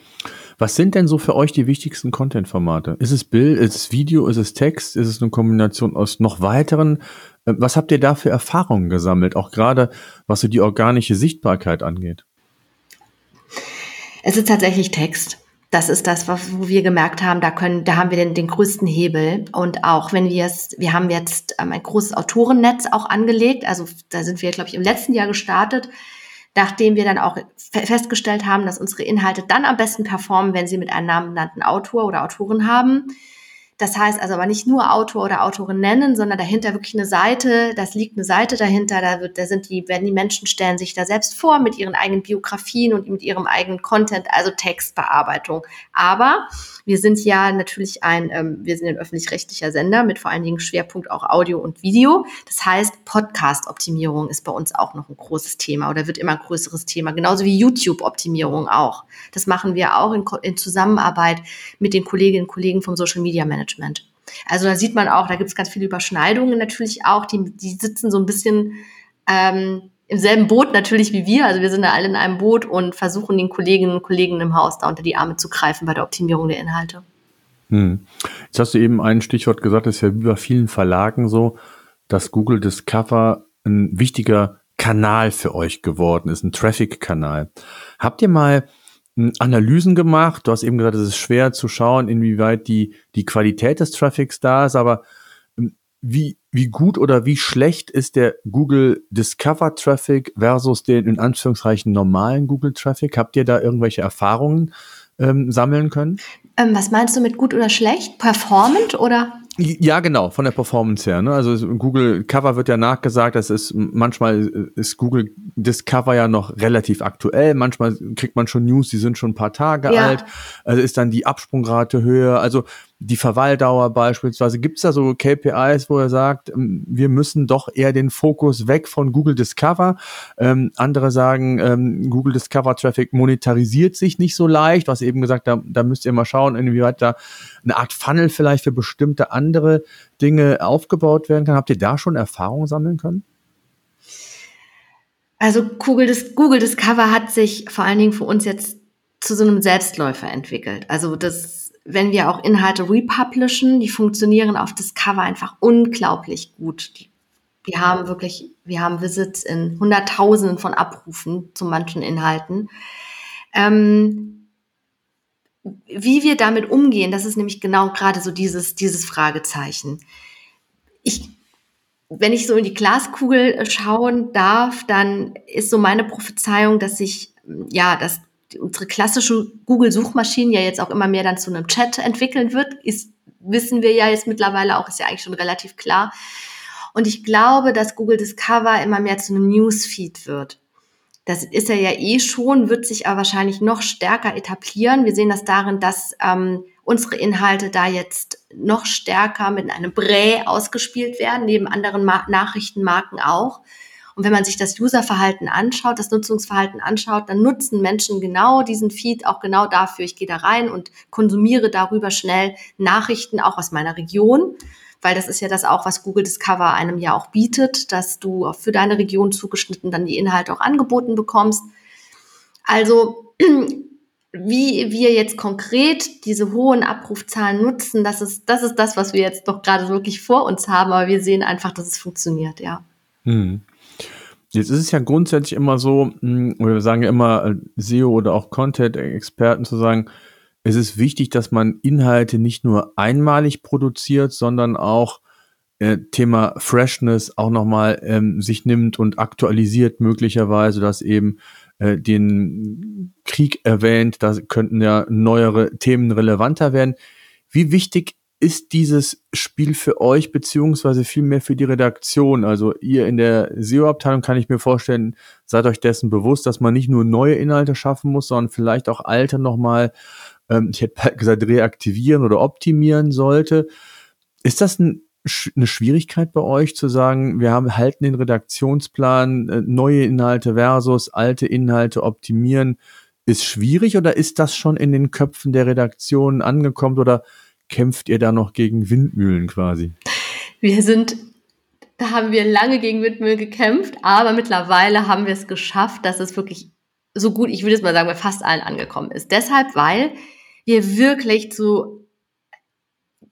[SPEAKER 1] Was sind denn so für euch die wichtigsten Content-Formate? Ist es Bild, ist es Video, ist es Text, ist es eine Kombination aus noch weiteren? Äh, was habt ihr da für Erfahrungen gesammelt, auch gerade was so die organische Sichtbarkeit angeht?
[SPEAKER 2] Es ist tatsächlich Text. Das ist das, wo wir gemerkt haben, da können, da haben wir den, den größten Hebel. Und auch wenn wir es, wir haben jetzt ähm, ein großes Autorennetz auch angelegt. Also da sind wir, glaube ich, im letzten Jahr gestartet nachdem wir dann auch festgestellt haben, dass unsere Inhalte dann am besten performen, wenn sie mit einem namenbenannten Autor oder Autorin haben. Das heißt also aber nicht nur Autor oder Autorin nennen, sondern dahinter wirklich eine Seite, das liegt eine Seite dahinter, da, wird, da sind die, werden die Menschen stellen sich da selbst vor mit ihren eigenen Biografien und mit ihrem eigenen Content, also Textbearbeitung. Aber wir sind ja natürlich ein, ähm, wir sind ein öffentlich-rechtlicher Sender mit vor allen Dingen Schwerpunkt auch Audio und Video. Das heißt, Podcast-Optimierung ist bei uns auch noch ein großes Thema oder wird immer ein größeres Thema, genauso wie YouTube-Optimierung auch. Das machen wir auch in, in Zusammenarbeit mit den Kolleginnen und Kollegen vom Social Media Management. Management. Also da sieht man auch, da gibt es ganz viele Überschneidungen natürlich auch. Die, die sitzen so ein bisschen ähm, im selben Boot natürlich wie wir. Also wir sind da alle in einem Boot und versuchen den Kolleginnen und Kollegen im Haus da unter die Arme zu greifen bei der Optimierung der Inhalte.
[SPEAKER 1] Hm. Jetzt hast du eben ein Stichwort gesagt, das ist ja wie bei vielen Verlagen so, dass Google Discover ein wichtiger Kanal für euch geworden ist, ein Traffic-Kanal. Habt ihr mal Analysen gemacht. Du hast eben gesagt, es ist schwer zu schauen, inwieweit die, die Qualität des Traffics da ist, aber ähm, wie, wie gut oder wie schlecht ist der Google Discover Traffic versus den in Anführungszeichen normalen Google Traffic? Habt ihr da irgendwelche Erfahrungen ähm, sammeln können?
[SPEAKER 2] Ähm, was meinst du mit gut oder schlecht? Performant oder?
[SPEAKER 1] Ja, genau, von der Performance her. Ne? Also Google Cover wird ja nachgesagt, das ist manchmal ist Google Discover ja noch relativ aktuell, manchmal kriegt man schon News, die sind schon ein paar Tage ja. alt, also ist dann die Absprungrate höher. Also die Verweildauer beispielsweise. Gibt es da so KPIs, wo er sagt, ähm, wir müssen doch eher den Fokus weg von Google Discover? Ähm, andere sagen, ähm, Google Discover Traffic monetarisiert sich nicht so leicht. Was eben gesagt, da, da müsst ihr mal schauen, inwieweit da eine Art Funnel vielleicht für bestimmte andere Dinge aufgebaut werden kann. Habt ihr da schon Erfahrungen sammeln können?
[SPEAKER 2] Also Google, Google Discover hat sich vor allen Dingen für uns jetzt zu so einem Selbstläufer entwickelt. Also das wenn wir auch Inhalte republishen, die funktionieren auf Discover einfach unglaublich gut. wir haben wirklich, wir haben Visits in Hunderttausenden von Abrufen zu manchen Inhalten. Ähm, wie wir damit umgehen, das ist nämlich genau gerade so dieses, dieses Fragezeichen. Ich, wenn ich so in die Glaskugel schauen darf, dann ist so meine Prophezeiung, dass sich, ja, dass unsere klassische Google-Suchmaschine ja jetzt auch immer mehr dann zu einem Chat entwickeln wird, ist, wissen wir ja jetzt mittlerweile auch, ist ja eigentlich schon relativ klar. Und ich glaube, dass Google Discover immer mehr zu einem Newsfeed wird. Das ist er ja eh schon, wird sich aber wahrscheinlich noch stärker etablieren. Wir sehen das darin, dass ähm, unsere Inhalte da jetzt noch stärker mit einem Brä ausgespielt werden, neben anderen Ma Nachrichtenmarken auch. Und wenn man sich das Userverhalten anschaut, das Nutzungsverhalten anschaut, dann nutzen Menschen genau diesen Feed auch genau dafür. Ich gehe da rein und konsumiere darüber schnell Nachrichten auch aus meiner Region weil das ist ja das auch, was Google Discover einem ja auch bietet, dass du für deine Region zugeschnitten dann die Inhalte auch angeboten bekommst. Also wie wir jetzt konkret diese hohen Abrufzahlen nutzen, das ist, das ist das, was wir jetzt doch gerade wirklich vor uns haben, aber wir sehen einfach, dass es funktioniert, ja. Hm.
[SPEAKER 1] Jetzt ist es ja grundsätzlich immer so, hm, wir sagen ja immer äh, SEO oder auch Content-Experten zu sagen, es ist wichtig, dass man Inhalte nicht nur einmalig produziert, sondern auch äh, Thema Freshness auch nochmal ähm, sich nimmt und aktualisiert möglicherweise, dass eben äh, den Krieg erwähnt, da könnten ja neuere Themen relevanter werden. Wie wichtig ist dieses Spiel für euch beziehungsweise vielmehr für die Redaktion? Also ihr in der SEO-Abteilung kann ich mir vorstellen, seid euch dessen bewusst, dass man nicht nur neue Inhalte schaffen muss, sondern vielleicht auch alte nochmal, ähm, ich hätte gesagt, reaktivieren oder optimieren sollte. Ist das ein eine Schwierigkeit bei euch zu sagen, wir haben, halten den Redaktionsplan, äh, neue Inhalte versus alte Inhalte optimieren, ist schwierig oder ist das schon in den Köpfen der Redaktion angekommen oder kämpft ihr da noch gegen Windmühlen quasi?
[SPEAKER 2] Wir sind, da haben wir lange gegen Windmühlen gekämpft, aber mittlerweile haben wir es geschafft, dass es wirklich so gut, ich würde es mal sagen, bei fast allen angekommen ist. Deshalb, weil wir wirklich zu,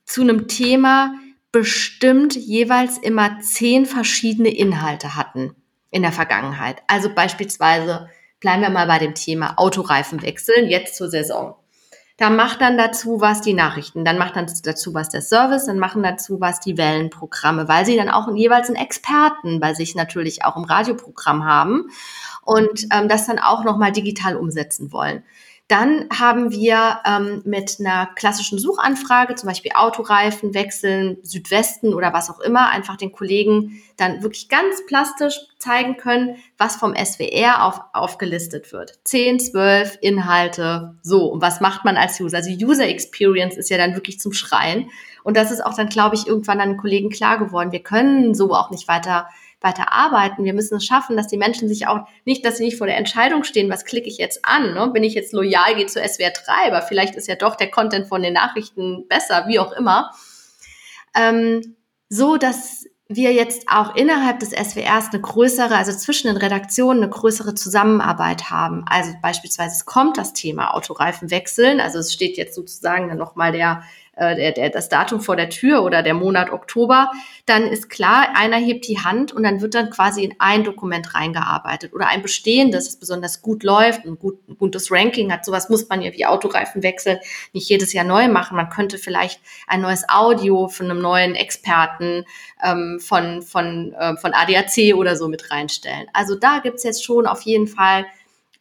[SPEAKER 2] zu einem Thema bestimmt jeweils immer zehn verschiedene Inhalte hatten in der Vergangenheit. Also beispielsweise bleiben wir mal bei dem Thema Autoreifen wechseln, jetzt zur Saison. Da macht dann dazu was die Nachrichten, dann macht dann dazu was der Service, dann machen dazu was die Wellenprogramme, weil sie dann auch jeweils einen Experten bei sich natürlich auch im Radioprogramm haben und ähm, das dann auch nochmal digital umsetzen wollen. Dann haben wir ähm, mit einer klassischen Suchanfrage, zum Beispiel Autoreifen wechseln, Südwesten oder was auch immer, einfach den Kollegen dann wirklich ganz plastisch zeigen können, was vom SWR auf, aufgelistet wird. Zehn, zwölf Inhalte, so. Und was macht man als User? Also User Experience ist ja dann wirklich zum Schreien. Und das ist auch dann, glaube ich, irgendwann an den Kollegen klar geworden. Wir können so auch nicht weiter weiter arbeiten. Wir müssen es schaffen, dass die Menschen sich auch nicht, dass sie nicht vor der Entscheidung stehen, was klicke ich jetzt an? Ne? Bin ich jetzt loyal, gehe zu SWR 3, aber vielleicht ist ja doch der Content von den Nachrichten besser, wie auch immer. Ähm, so, dass wir jetzt auch innerhalb des SWRs eine größere, also zwischen den Redaktionen eine größere Zusammenarbeit haben. Also beispielsweise es kommt das Thema Autoreifen wechseln, also es steht jetzt sozusagen dann nochmal der äh, der, der, das Datum vor der Tür oder der Monat Oktober, dann ist klar, einer hebt die Hand und dann wird dann quasi in ein Dokument reingearbeitet oder ein bestehendes, das besonders gut läuft, ein, gut, ein gutes Ranking hat. Sowas muss man ja wie Autoreifen wechseln nicht jedes Jahr neu machen. Man könnte vielleicht ein neues Audio von einem neuen Experten ähm, von, von, äh, von ADAC oder so mit reinstellen. Also da gibt's jetzt schon auf jeden Fall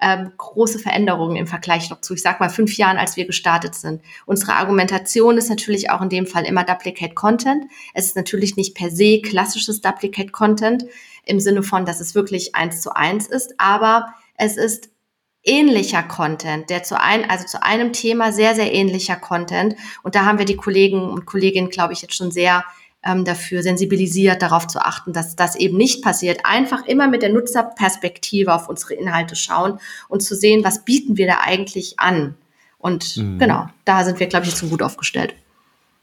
[SPEAKER 2] ähm, große Veränderungen im Vergleich noch zu, ich sag mal, fünf Jahren, als wir gestartet sind. Unsere Argumentation ist natürlich auch in dem Fall immer Duplicate Content. Es ist natürlich nicht per se klassisches Duplicate Content im Sinne von, dass es wirklich eins zu eins ist, aber es ist ähnlicher Content, der zu ein, also zu einem Thema sehr, sehr ähnlicher Content. Und da haben wir die Kollegen und Kolleginnen, glaube ich, jetzt schon sehr ähm, dafür sensibilisiert, darauf zu achten, dass das eben nicht passiert. Einfach immer mit der Nutzerperspektive auf unsere Inhalte schauen und zu sehen, was bieten wir da eigentlich an. Und mhm. genau, da sind wir, glaube ich, zu gut aufgestellt.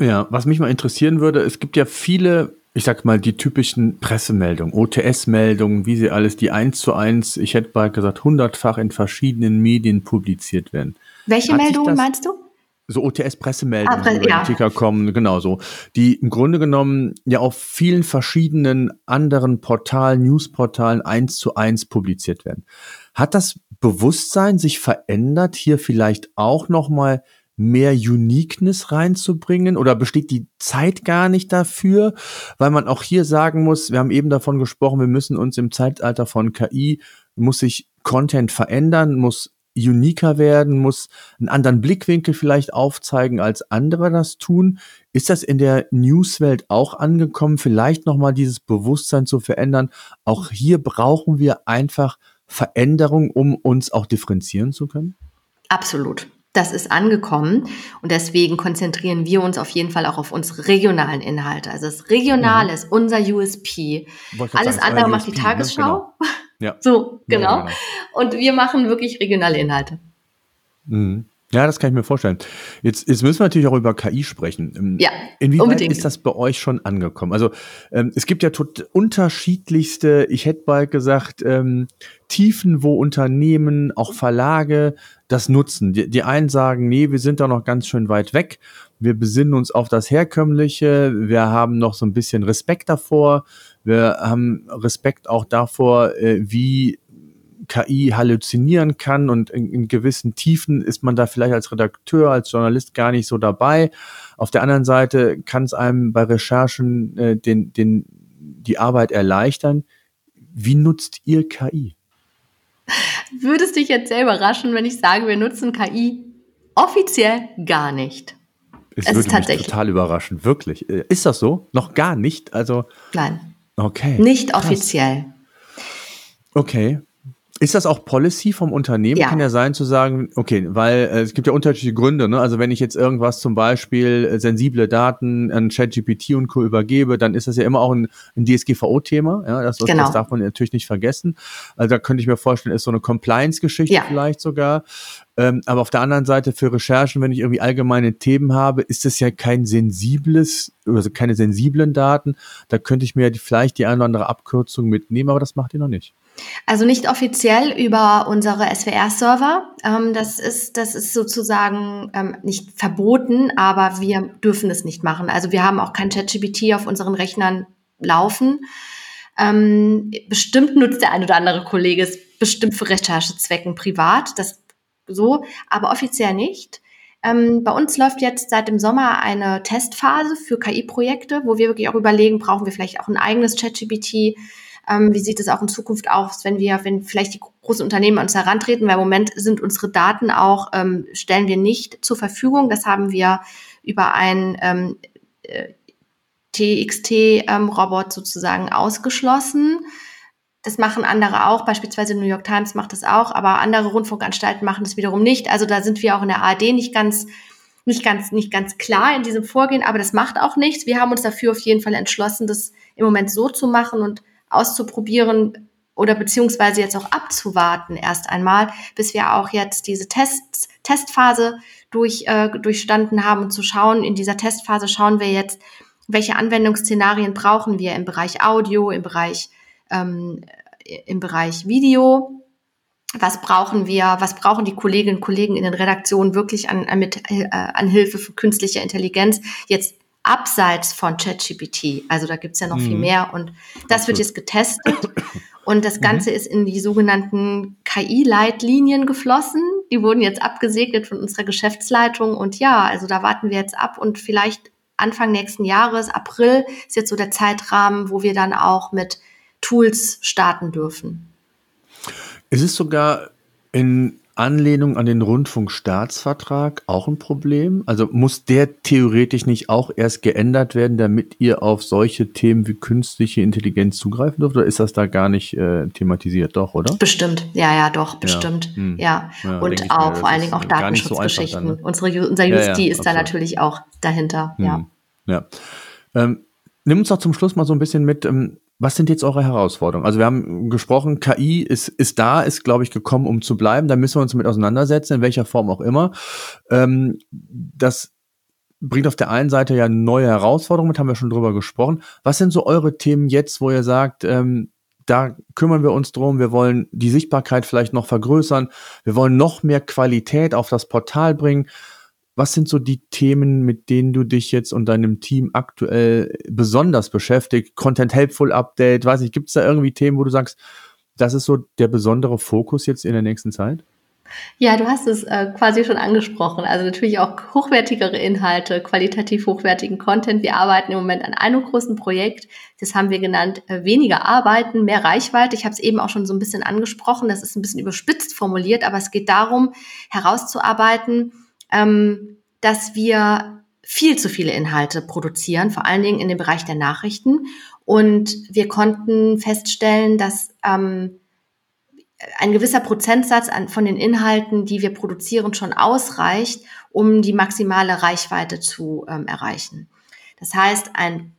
[SPEAKER 1] Ja, was mich mal interessieren würde, es gibt ja viele, ich sag mal, die typischen Pressemeldungen, OTS-Meldungen, wie sie alles, die eins zu eins, ich hätte bald gesagt, hundertfach in verschiedenen Medien publiziert werden.
[SPEAKER 2] Welche Meldungen meinst du?
[SPEAKER 1] So OTS-Pressemeldungen, die ja. Ticker kommen, genau so, die im Grunde genommen ja auf vielen verschiedenen anderen Portalen, Newsportalen eins zu eins publiziert werden. Hat das Bewusstsein sich verändert, hier vielleicht auch nochmal mehr Uniqueness reinzubringen oder besteht die Zeit gar nicht dafür, weil man auch hier sagen muss, wir haben eben davon gesprochen, wir müssen uns im Zeitalter von KI, muss sich Content verändern, muss uniker werden, muss einen anderen Blickwinkel vielleicht aufzeigen, als andere das tun. Ist das in der Newswelt auch angekommen, vielleicht nochmal dieses Bewusstsein zu verändern? Auch hier brauchen wir einfach Veränderung, um uns auch differenzieren zu können?
[SPEAKER 2] Absolut. Das ist angekommen und deswegen konzentrieren wir uns auf jeden Fall auch auf unsere regionalen Inhalte. Also das Regionale mhm. ist unser USP. Alles sagen, andere macht USP, die ne? Tagesschau. Ne? Genau. Ja. So, genau. Ja, genau. Und wir machen wirklich regionale Inhalte.
[SPEAKER 1] Mhm. Ja, das kann ich mir vorstellen. Jetzt, jetzt müssen wir natürlich auch über KI sprechen. Ähm, ja, Inwieweit unbedingt. ist das bei euch schon angekommen? Also ähm, es gibt ja tot unterschiedlichste, ich hätte bald gesagt, ähm, Tiefen, wo Unternehmen, auch Verlage das nutzen. Die, die einen sagen, nee, wir sind da noch ganz schön weit weg. Wir besinnen uns auf das Herkömmliche. Wir haben noch so ein bisschen Respekt davor. Wir haben Respekt auch davor, äh, wie KI halluzinieren kann und in, in, gewissen Tiefen ist man da vielleicht als Redakteur, als Journalist gar nicht so dabei. Auf der anderen Seite kann es einem bei Recherchen äh, den, den, die Arbeit erleichtern. Wie nutzt ihr KI?
[SPEAKER 2] Würdest dich jetzt sehr überraschen, wenn ich sage, wir nutzen KI offiziell gar nicht.
[SPEAKER 1] Es, es würde mich total überraschen, wirklich. Äh, ist das so? Noch gar nicht? Also
[SPEAKER 2] Nein.
[SPEAKER 1] Okay.
[SPEAKER 2] Nicht krass. offiziell.
[SPEAKER 1] Okay. Ist das auch Policy vom Unternehmen? Ja. Kann ja sein zu sagen, okay, weil äh, es gibt ja unterschiedliche Gründe. Ne? Also wenn ich jetzt irgendwas zum Beispiel äh, sensible Daten an ChatGPT und Co. übergebe, dann ist das ja immer auch ein, ein DSGVO-Thema. Ja? Das, genau. das darf man natürlich nicht vergessen. Also da könnte ich mir vorstellen, ist so eine Compliance-Geschichte ja. vielleicht sogar. Ähm, aber auf der anderen Seite für Recherchen, wenn ich irgendwie allgemeine Themen habe, ist das ja kein sensibles, also keine sensiblen Daten. Da könnte ich mir vielleicht die eine oder andere Abkürzung mitnehmen, aber das macht ihr noch nicht.
[SPEAKER 2] Also nicht offiziell über unsere SWR-Server. Ähm, das, ist, das ist sozusagen ähm, nicht verboten, aber wir dürfen es nicht machen. Also wir haben auch kein ChatGPT auf unseren Rechnern laufen. Ähm, bestimmt nutzt der ein oder andere Kollege es bestimmt für Recherchezwecken privat, das so, aber offiziell nicht. Ähm, bei uns läuft jetzt seit dem Sommer eine Testphase für KI-Projekte, wo wir wirklich auch überlegen, brauchen wir vielleicht auch ein eigenes ChatGPT ähm, wie sieht es auch in Zukunft aus, wenn wir, wenn vielleicht die großen Unternehmen an uns herantreten, weil im Moment sind unsere Daten auch, ähm, stellen wir nicht zur Verfügung. Das haben wir über ein ähm, äh, TXT-Robot ähm, sozusagen ausgeschlossen. Das machen andere auch, beispielsweise New York Times macht das auch, aber andere Rundfunkanstalten machen das wiederum nicht. Also da sind wir auch in der ARD nicht ganz, nicht ganz, nicht ganz klar in diesem Vorgehen, aber das macht auch nichts. Wir haben uns dafür auf jeden Fall entschlossen, das im Moment so zu machen und auszuprobieren oder beziehungsweise jetzt auch abzuwarten erst einmal, bis wir auch jetzt diese Tests, Testphase durch, äh, durchstanden haben und zu schauen, in dieser Testphase schauen wir jetzt, welche Anwendungsszenarien brauchen wir im Bereich Audio, im Bereich, ähm, im Bereich Video. Was brauchen wir, was brauchen die Kolleginnen und Kollegen in den Redaktionen wirklich an, an, mit, äh, an Hilfe von künstlicher Intelligenz jetzt abseits von ChatGPT. Also da gibt's ja noch mhm. viel mehr und das Absolut. wird jetzt getestet und das Ganze mhm. ist in die sogenannten KI-Leitlinien geflossen. Die wurden jetzt abgesegnet von unserer Geschäftsleitung und ja, also da warten wir jetzt ab und vielleicht Anfang nächsten Jahres, April, ist jetzt so der Zeitrahmen, wo wir dann auch mit Tools starten dürfen.
[SPEAKER 1] Es ist sogar in Anlehnung an den Rundfunkstaatsvertrag auch ein Problem? Also muss der theoretisch nicht auch erst geändert werden, damit ihr auf solche Themen wie künstliche Intelligenz zugreifen dürft? Oder ist das da gar nicht äh, thematisiert? Doch, oder?
[SPEAKER 2] Bestimmt, ja, ja, doch, bestimmt. Ja, hm. ja. ja und auch vor allen Dingen auch Datenschutzgeschichten. So ne? Unsere, unser Justi ja, ist da natürlich auch dahinter. Hm. Ja.
[SPEAKER 1] ja. Ähm, nimm uns doch zum Schluss mal so ein bisschen mit. Ähm, was sind jetzt eure Herausforderungen? Also wir haben gesprochen, KI ist, ist da, ist, glaube ich, gekommen, um zu bleiben. Da müssen wir uns mit auseinandersetzen, in welcher Form auch immer. Ähm, das bringt auf der einen Seite ja neue Herausforderungen, mit haben wir schon drüber gesprochen. Was sind so eure Themen jetzt, wo ihr sagt, ähm, da kümmern wir uns drum, wir wollen die Sichtbarkeit vielleicht noch vergrößern, wir wollen noch mehr Qualität auf das Portal bringen. Was sind so die Themen, mit denen du dich jetzt und deinem Team aktuell besonders beschäftigt? Content Helpful Update, weiß ich, gibt es da irgendwie Themen, wo du sagst, das ist so der besondere Fokus jetzt in der nächsten Zeit?
[SPEAKER 2] Ja, du hast es äh, quasi schon angesprochen. Also natürlich auch hochwertigere Inhalte, qualitativ hochwertigen Content. Wir arbeiten im Moment an einem großen Projekt. Das haben wir genannt, äh, weniger arbeiten, mehr Reichweite. Ich habe es eben auch schon so ein bisschen angesprochen. Das ist ein bisschen überspitzt formuliert, aber es geht darum, herauszuarbeiten, ähm, dass wir viel zu viele Inhalte produzieren, vor allen Dingen in dem Bereich der Nachrichten. Und wir konnten feststellen, dass ähm, ein gewisser Prozentsatz an, von den Inhalten, die wir produzieren, schon ausreicht, um die maximale Reichweite zu ähm, erreichen. Das heißt, ein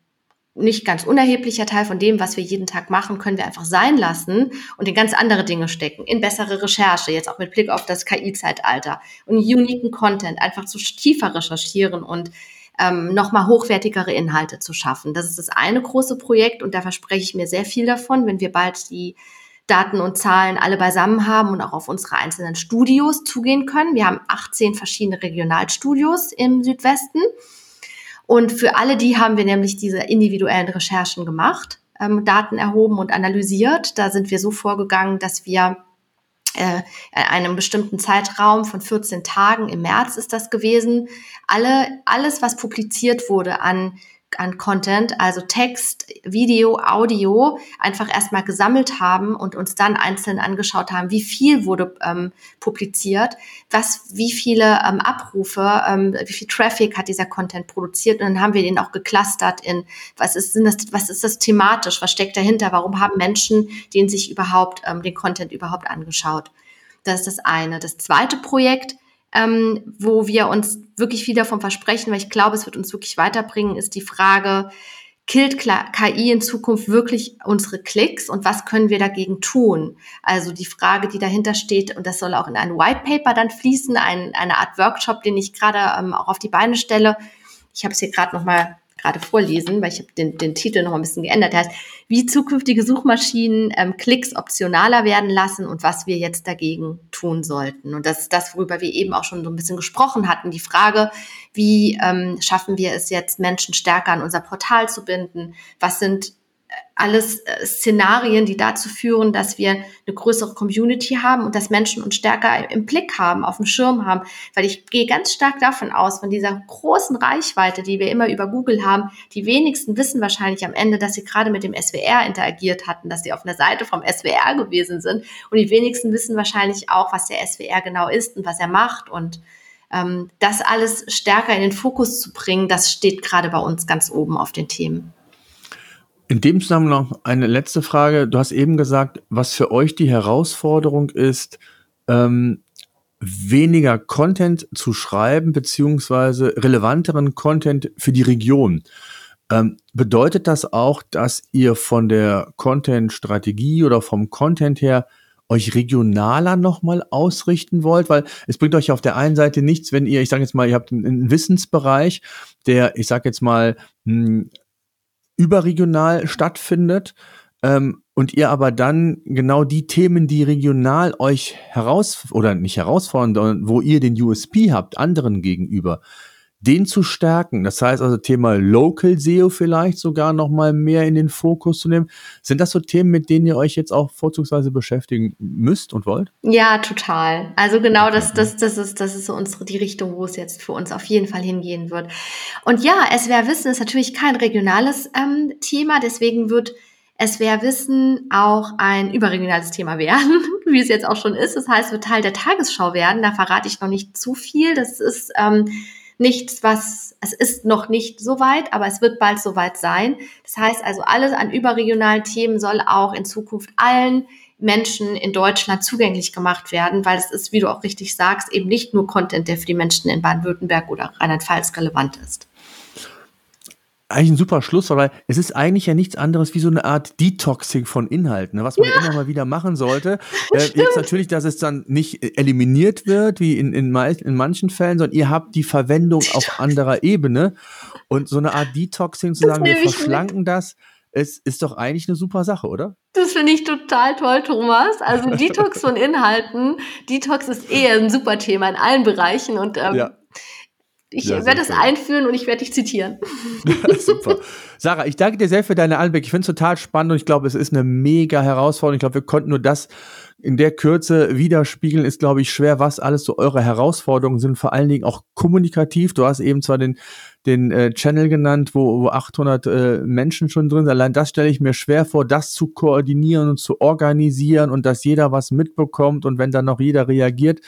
[SPEAKER 2] nicht ganz unerheblicher Teil von dem, was wir jeden Tag machen, können wir einfach sein lassen und in ganz andere Dinge stecken, in bessere Recherche, jetzt auch mit Blick auf das KI-Zeitalter und uniken Content, einfach zu tiefer recherchieren und ähm, nochmal hochwertigere Inhalte zu schaffen. Das ist das eine große Projekt und da verspreche ich mir sehr viel davon, wenn wir bald die Daten und Zahlen alle beisammen haben und auch auf unsere einzelnen Studios zugehen können. Wir haben 18 verschiedene Regionalstudios im Südwesten und für alle die haben wir nämlich diese individuellen Recherchen gemacht, ähm, Daten erhoben und analysiert. Da sind wir so vorgegangen, dass wir äh, einem bestimmten Zeitraum von 14 Tagen, im März ist das gewesen, alle, alles, was publiziert wurde an an Content, also Text, Video, Audio, einfach erstmal gesammelt haben und uns dann einzeln angeschaut haben, wie viel wurde ähm, publiziert, was, wie viele ähm, Abrufe, ähm, wie viel Traffic hat dieser Content produziert und dann haben wir den auch geclustert in, was ist, sind das, was ist das thematisch, was steckt dahinter, warum haben Menschen den sich überhaupt, ähm, den Content überhaupt angeschaut. Das ist das eine. Das zweite Projekt, ähm, wo wir uns wirklich viel davon versprechen, weil ich glaube, es wird uns wirklich weiterbringen, ist die Frage, killt KI in Zukunft wirklich unsere Klicks und was können wir dagegen tun? Also die Frage, die dahinter steht, und das soll auch in ein White Paper dann fließen, ein, eine Art Workshop, den ich gerade ähm, auch auf die Beine stelle. Ich habe es hier gerade nochmal gerade vorlesen, weil ich habe den, den Titel noch ein bisschen geändert. Der heißt, wie zukünftige Suchmaschinen ähm, Klicks optionaler werden lassen und was wir jetzt dagegen tun sollten. Und das ist das, worüber wir eben auch schon so ein bisschen gesprochen hatten. Die Frage, wie ähm, schaffen wir es jetzt, Menschen stärker an unser Portal zu binden? Was sind alles äh, Szenarien, die dazu führen, dass wir eine größere Community haben und dass Menschen uns stärker im Blick haben, auf dem Schirm haben. Weil ich gehe ganz stark davon aus, von dieser großen Reichweite, die wir immer über Google haben, die wenigsten wissen wahrscheinlich am Ende, dass sie gerade mit dem SWR interagiert hatten, dass sie auf einer Seite vom SWR gewesen sind. Und die wenigsten wissen wahrscheinlich auch, was der SWR genau ist und was er macht. Und ähm, das alles stärker in den Fokus zu bringen, das steht gerade bei uns ganz oben auf den Themen.
[SPEAKER 1] In dem Zusammenhang noch eine letzte Frage. Du hast eben gesagt, was für euch die Herausforderung ist, ähm, weniger Content zu schreiben, beziehungsweise relevanteren Content für die Region. Ähm, bedeutet das auch, dass ihr von der Content-Strategie oder vom Content her euch regionaler nochmal ausrichten wollt? Weil es bringt euch auf der einen Seite nichts, wenn ihr, ich sage jetzt mal, ihr habt einen Wissensbereich, der, ich sage jetzt mal, hm, überregional stattfindet ähm, und ihr aber dann genau die Themen, die regional euch heraus oder nicht herausfordern, wo ihr den USP habt, anderen gegenüber, den zu stärken. Das heißt also Thema Local SEO vielleicht sogar noch mal mehr in den Fokus zu nehmen. Sind das so Themen, mit denen ihr euch jetzt auch vorzugsweise beschäftigen müsst und wollt?
[SPEAKER 2] Ja, total. Also genau das, das, das ist, das ist so unsere, die Richtung, wo es jetzt für uns auf jeden Fall hingehen wird. Und ja, SWR Wissen ist natürlich kein regionales ähm, Thema, deswegen wird SWR Wissen auch ein überregionales Thema werden, wie es jetzt auch schon ist. Das heißt, wird Teil der Tagesschau werden. Da verrate ich noch nicht zu viel. Das ist ähm, nichts, was, es ist noch nicht so weit, aber es wird bald so weit sein. Das heißt also, alles an überregionalen Themen soll auch in Zukunft allen Menschen in Deutschland zugänglich gemacht werden, weil es ist, wie du auch richtig sagst, eben nicht nur Content, der für die Menschen in Baden-Württemberg oder Rheinland-Pfalz relevant ist
[SPEAKER 1] eigentlich ein super Schluss, weil es ist eigentlich ja nichts anderes wie so eine Art Detoxing von Inhalten, ne, was man ja. immer mal wieder machen sollte. Äh, jetzt natürlich, dass es dann nicht eliminiert wird, wie in, in, in manchen Fällen, sondern ihr habt die Verwendung auf anderer Ebene. Und so eine Art Detoxing zu sagen, wir verschlanken mit. das, ist, ist doch eigentlich eine super Sache, oder?
[SPEAKER 2] Das finde ich total toll, Thomas. Also Detox von Inhalten. Detox ist eher ein super Thema in allen Bereichen und ähm, ja. Ich ja, werde es einführen und ich werde dich zitieren.
[SPEAKER 1] Ja, super. Sarah, ich danke dir sehr für deine Einblicke. Ich finde es total spannend und ich glaube, es ist eine mega Herausforderung. Ich glaube, wir konnten nur das in der Kürze widerspiegeln, ist, glaube ich, schwer, was alles so eure Herausforderungen sind, vor allen Dingen auch kommunikativ. Du hast eben zwar den, den äh, Channel genannt, wo, wo 800 äh, Menschen schon drin sind. Allein das stelle ich mir schwer vor, das zu koordinieren und zu organisieren und dass jeder was mitbekommt und wenn dann noch jeder reagiert.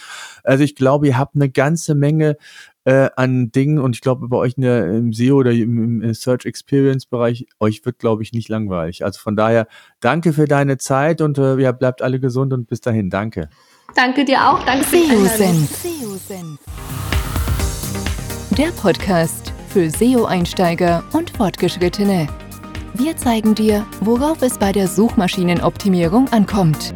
[SPEAKER 1] Also ich glaube, ihr habt eine ganze Menge äh, an Dingen und ich glaube, bei euch in der, im SEO oder im, im Search Experience Bereich, euch wird, glaube ich, nicht langweilig. Also von daher, danke für deine Zeit und äh, ja, bleibt alle gesund und bis dahin. Danke.
[SPEAKER 2] Danke dir auch. Danke für
[SPEAKER 3] SEO Der Podcast für SEO-Einsteiger und Fortgeschrittene. Wir zeigen dir, worauf es bei der Suchmaschinenoptimierung ankommt.